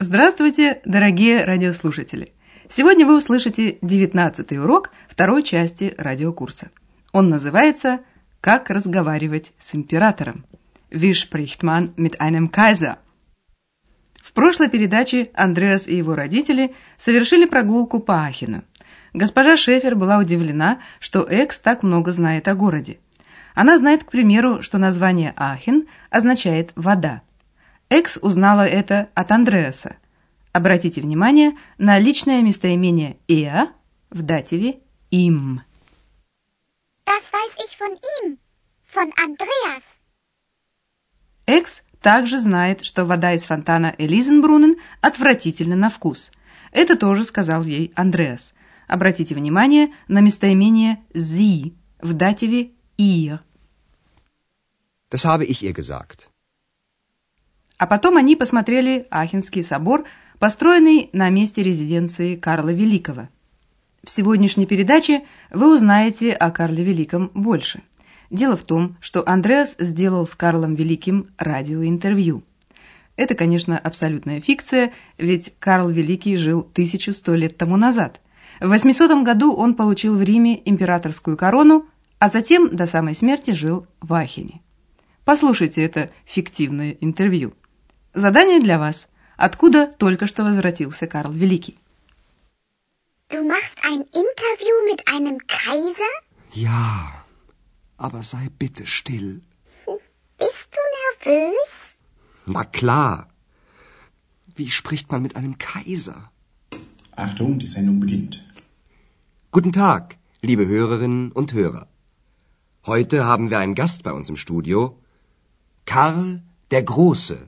Здравствуйте, дорогие радиослушатели! Сегодня вы услышите 19 урок второй части радиокурса. Он называется «Как разговаривать с императором». Wie spricht man mit einem Kaiser? В прошлой передаче Андреас и его родители совершили прогулку по Ахену. Госпожа Шефер была удивлена, что Экс так много знает о городе. Она знает, к примеру, что название Ахен означает «вода». Экс узнала это от Андреаса. Обратите внимание на личное местоимение «er» в дативе «им». Das weiß ich von ihm, von Andreas. Экс также знает, что вода из фонтана Элизенбрунен отвратительна на вкус. Это тоже сказал ей Андреас. Обратите внимание на местоимение «sie» в дативе «ihr». Das habe ich ihr gesagt. А потом они посмотрели Ахенский собор, построенный на месте резиденции Карла Великого. В сегодняшней передаче вы узнаете о Карле Великом больше. Дело в том, что Андреас сделал с Карлом Великим радиоинтервью. Это, конечно, абсолютная фикция, ведь Карл Великий жил 1100 лет тому назад. В 800 году он получил в Риме императорскую корону, а затем до самой смерти жил в Ахене. Послушайте это фиктивное интервью. Задание для вас. Откуда только что возвратился Карл Великий? Du machst ein Interview mit einem Kaiser? Ja, aber sei bitte still. Bist du nervös? Na klar. Wie spricht man mit einem Kaiser? Achtung, die Sendung beginnt. Guten Tag, liebe Hörerinnen und Hörer. Heute haben wir einen Gast bei uns im Studio. Karl der Große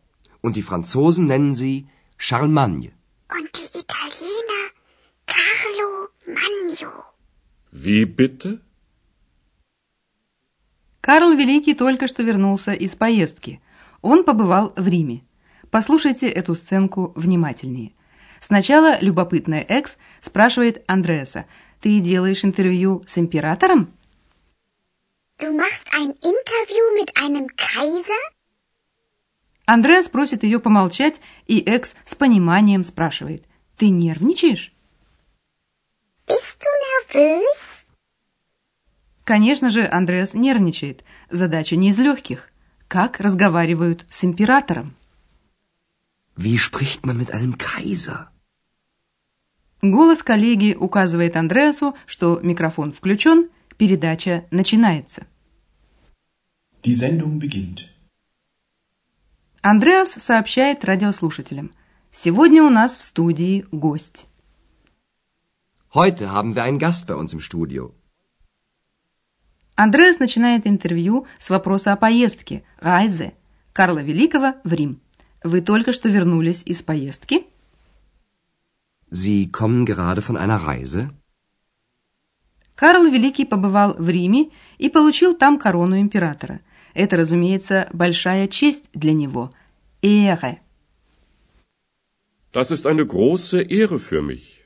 Und die Franzosen nennen sie Charlemagne. Und die Italiener Carlo Magno. Wie bitte? Карл Великий только что вернулся из поездки. Он побывал в Риме. Послушайте эту сценку внимательнее. Сначала любопытная Экс спрашивает Андреаса, «Ты делаешь интервью с императором?» Du machst ein Interview mit einem Kaiser? Андреас просит ее помолчать, и Экс с пониманием спрашивает, «Ты нервничаешь?» Bist du nervös? Конечно же, Андреас нервничает. Задача не из легких. Как разговаривают с императором? Wie spricht man mit einem Kaiser? Голос коллеги указывает Андреасу, что микрофон включен, передача начинается. Die Sendung beginnt. Андреас сообщает радиослушателям. Сегодня у нас в студии гость. Heute haben wir einen Gast bei uns im Studio. Андреас начинает интервью с вопроса о поездке Райзе Карла Великого в Рим. Вы только что вернулись из поездки? Sie kommen gerade von einer Reise? Карл Великий побывал в Риме и получил там корону императора. Это, разумеется, большая честь для него. Ehre. Das ist eine große Ehre für mich.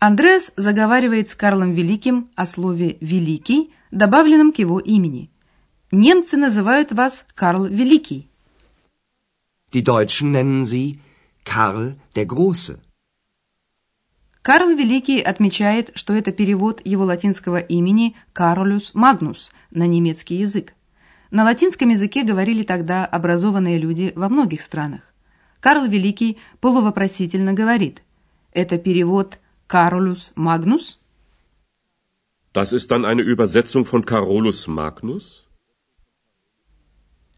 Андреас заговаривает с Карлом Великим о слове «великий», добавленном к его имени. Немцы называют вас Карл Великий. Die Deutschen nennen sie Karl der Große. Карл Великий отмечает, что это перевод его латинского имени Каролюс Магнус на немецкий язык. На латинском языке говорили тогда образованные люди во многих странах. Карл Великий полувопросительно говорит. Это перевод «Каролус Магнус»? Das ist dann eine Übersetzung von Carolus Magnus?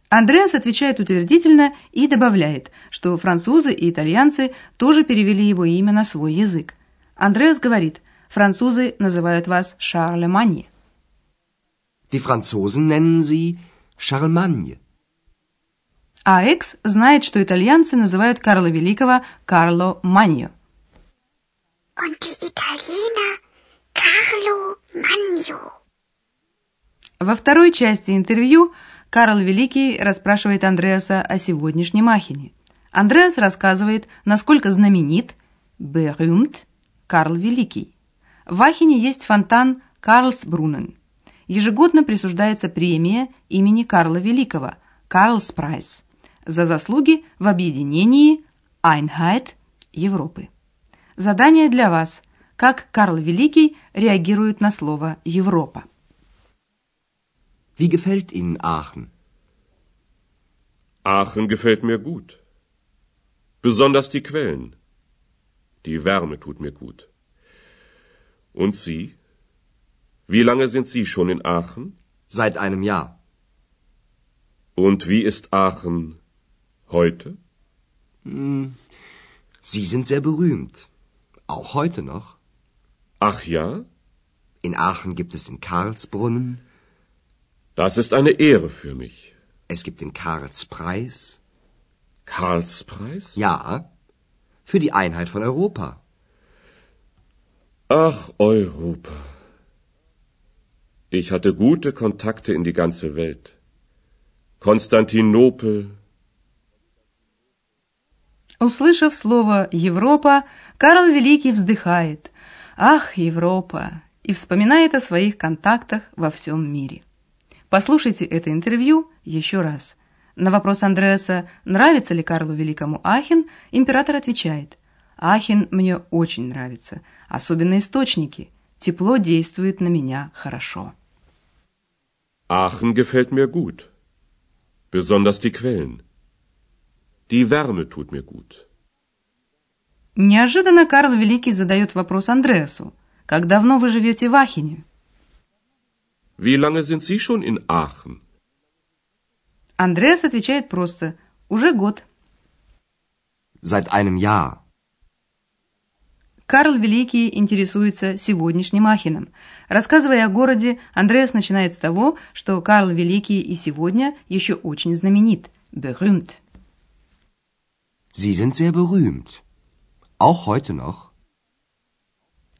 Андреас отвечает утвердительно и добавляет, что французы и итальянцы тоже перевели его имя на свой язык. Андреас говорит, французы называют вас Шарлеманье. Die Franzosen nennen sie Charlemagne. А Экс знает, что итальянцы называют Карла Великого Карло Маньо. Die Italiener Carlo Magno. Во второй части интервью Карл Великий расспрашивает Андреаса о сегодняшнем Ахене. Андреас рассказывает, насколько знаменит, berühmt, Карл Великий. В Ахене есть фонтан Карлсбрунен. Ежегодно присуждается премия имени Карла Великого, Карлспрайс, за заслуги в объединении Einheit Европы. Задание для вас. Как Карл Великий реагирует на слово «Европа»? Wie gefällt Ihnen Aachen? Aachen gefällt mir gut. Besonders die Quellen. Die Wärme tut mir gut. Und Sie? Wie lange sind Sie schon in Aachen? Seit einem Jahr. Und wie ist Aachen heute? Hm, Sie sind sehr berühmt. Auch heute noch. Ach ja? In Aachen gibt es den Karlsbrunnen. Das ist eine Ehre für mich. Es gibt den Karlspreis. Karlspreis? Ja, für die Einheit von Europa. Ach, Europa. Ich hatte gute Kontakte in die ganze Welt. Konstantinopel. Услышав слово «Европа», Карл Великий вздыхает «Ах, Европа!» и вспоминает о своих контактах во всем мире. Послушайте это интервью еще раз. На вопрос Андреаса, нравится ли Карлу Великому Ахен, император отвечает «Ахен мне очень нравится, особенно источники. Тепло действует на меня хорошо». Aachen gefällt mir gut. Besonders die Quellen. Die Wärme tut mir gut. Неожиданно Карл Великий задает вопрос Андреасу. «Как давно вы живете в Ахене?» Wie lange sind Sie schon in Aachen? Андреас отвечает просто «Уже год». Seit einem Jahr. Карл Великий интересуется сегодняшним Ахеном. Рассказывая о городе, Андреас начинает с того, что Карл Великий и сегодня еще очень знаменит – berühmt. Sie sind sehr berühmt. Auch heute noch.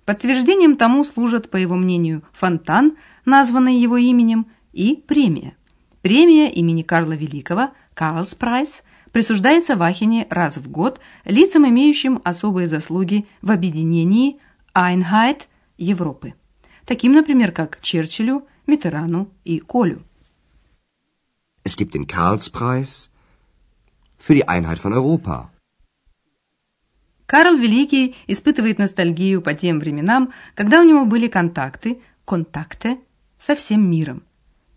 Подтверждением тому служат, по его мнению, фонтан, названный его именем, и премия. Премия имени Карла Великого, Карлс Прайс, присуждается в Ахене раз в год лицам, имеющим особые заслуги в объединении Einheit Европы. Таким, например, как Черчиллю, Митерану и Колю. Es gibt den Karlspreis für die Einheit von Europa. Карл Великий испытывает ностальгию по тем временам, когда у него были контакты, контакты со всем миром.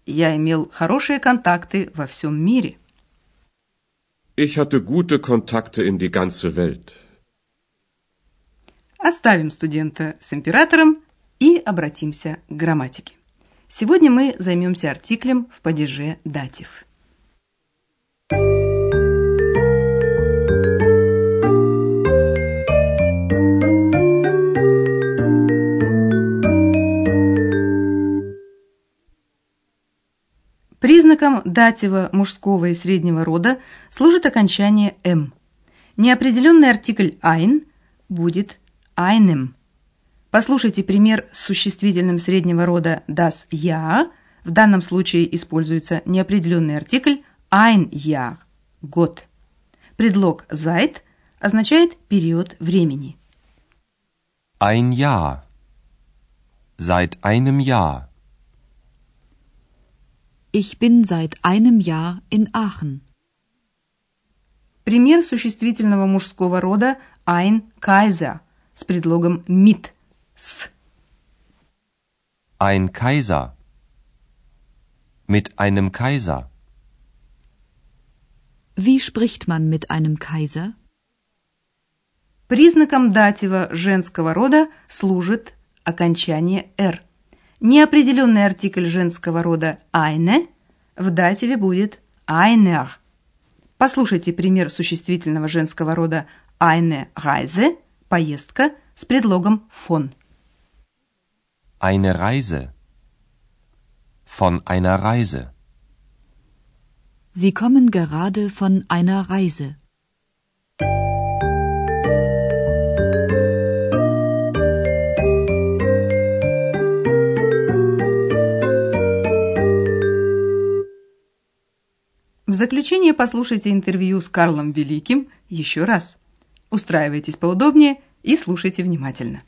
Я имел хорошие контакты во всем мире. Ich hatte gute Kontakte in die ganze Welt. Оставим студента с императором и обратимся к грамматике. Сегодня мы займемся артиклем в падеже датив. Признаком датива мужского и среднего рода служит окончание «м». Неопределенный артикль «ein» будет «einem». Послушайте пример с существительным среднего рода das Jahr. В данном случае используется неопределенный артикль ein Jahr – год. Предлог seit означает период времени. Ein Jahr. Seit einem Jahr. Ich bin seit einem Jahr in Aachen. Пример существительного мужского рода ein Kaiser с предлогом mit – с. Ein Kaiser. Mit einem Kaiser. Wie spricht man mit einem Kaiser? Признаком датива женского рода служит окончание «р». Неопределенный артикль женского рода «eine» в дативе будет «einer». Послушайте пример существительного женского рода «eine Reise» – поездка с предлогом «von». Eine Reise. Von einer Reise. Sie kommen gerade von einer Reise. Заключение послушайте интервью с Карлом Великим еще раз. Устраивайтесь поудобнее и слушайте внимательно.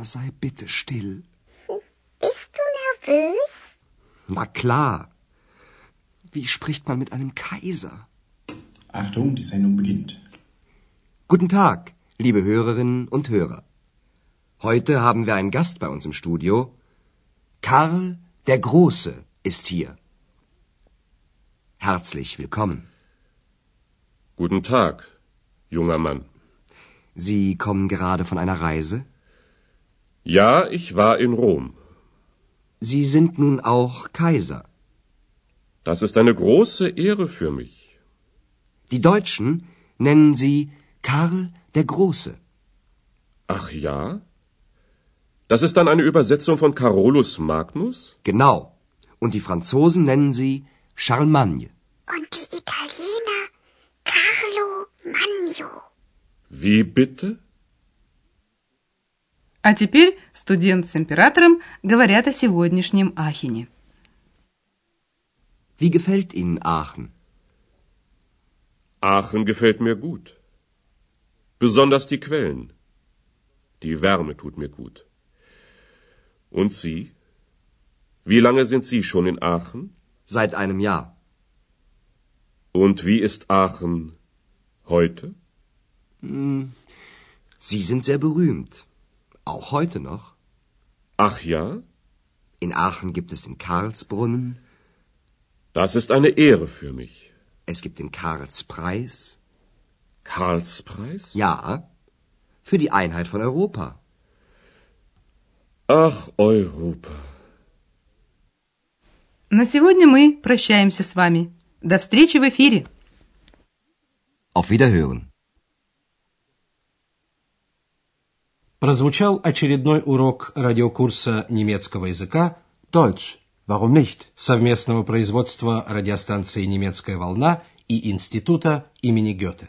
Aber sei bitte still. Bist du nervös? Na klar. Wie spricht man mit einem Kaiser? Achtung, die Sendung beginnt. Guten Tag, liebe Hörerinnen und Hörer. Heute haben wir einen Gast bei uns im Studio. Karl der Große ist hier. Herzlich willkommen. Guten Tag, junger Mann. Sie kommen gerade von einer Reise? Ja, ich war in Rom. Sie sind nun auch Kaiser. Das ist eine große Ehre für mich. Die Deutschen nennen Sie Karl der Große. Ach ja? Das ist dann eine Übersetzung von Carolus Magnus? Genau. Und die Franzosen nennen Sie Charlemagne. Und die Italiener Carlo Magno. Wie bitte? А теперь студент с императором говорят о сегодняшнем Ахине. Wie gefällt Ihnen Aachen? Aachen gefällt mir gut. Besonders die Quellen. Die Wärme tut mir gut. Und Sie? Wie lange sind Sie schon in Aachen? Seit einem Jahr. Und wie ist Aachen heute? Sie sind sehr berühmt. Auch heute noch. Ach ja? In Aachen gibt es den Karlsbrunnen, Das ist eine Ehre für mich. es gibt den Karlspreis. Karlspreis? Ja, für die Einheit von Europa. Ach, Europa. На сегодня мы прощаемся с вами. До встречи в эфире! Auf Wiederhören. Прозвучал очередной урок радиокурса немецкого языка Deutsch. Warum nicht? совместного производства радиостанции «Немецкая волна» и Института имени Гёте.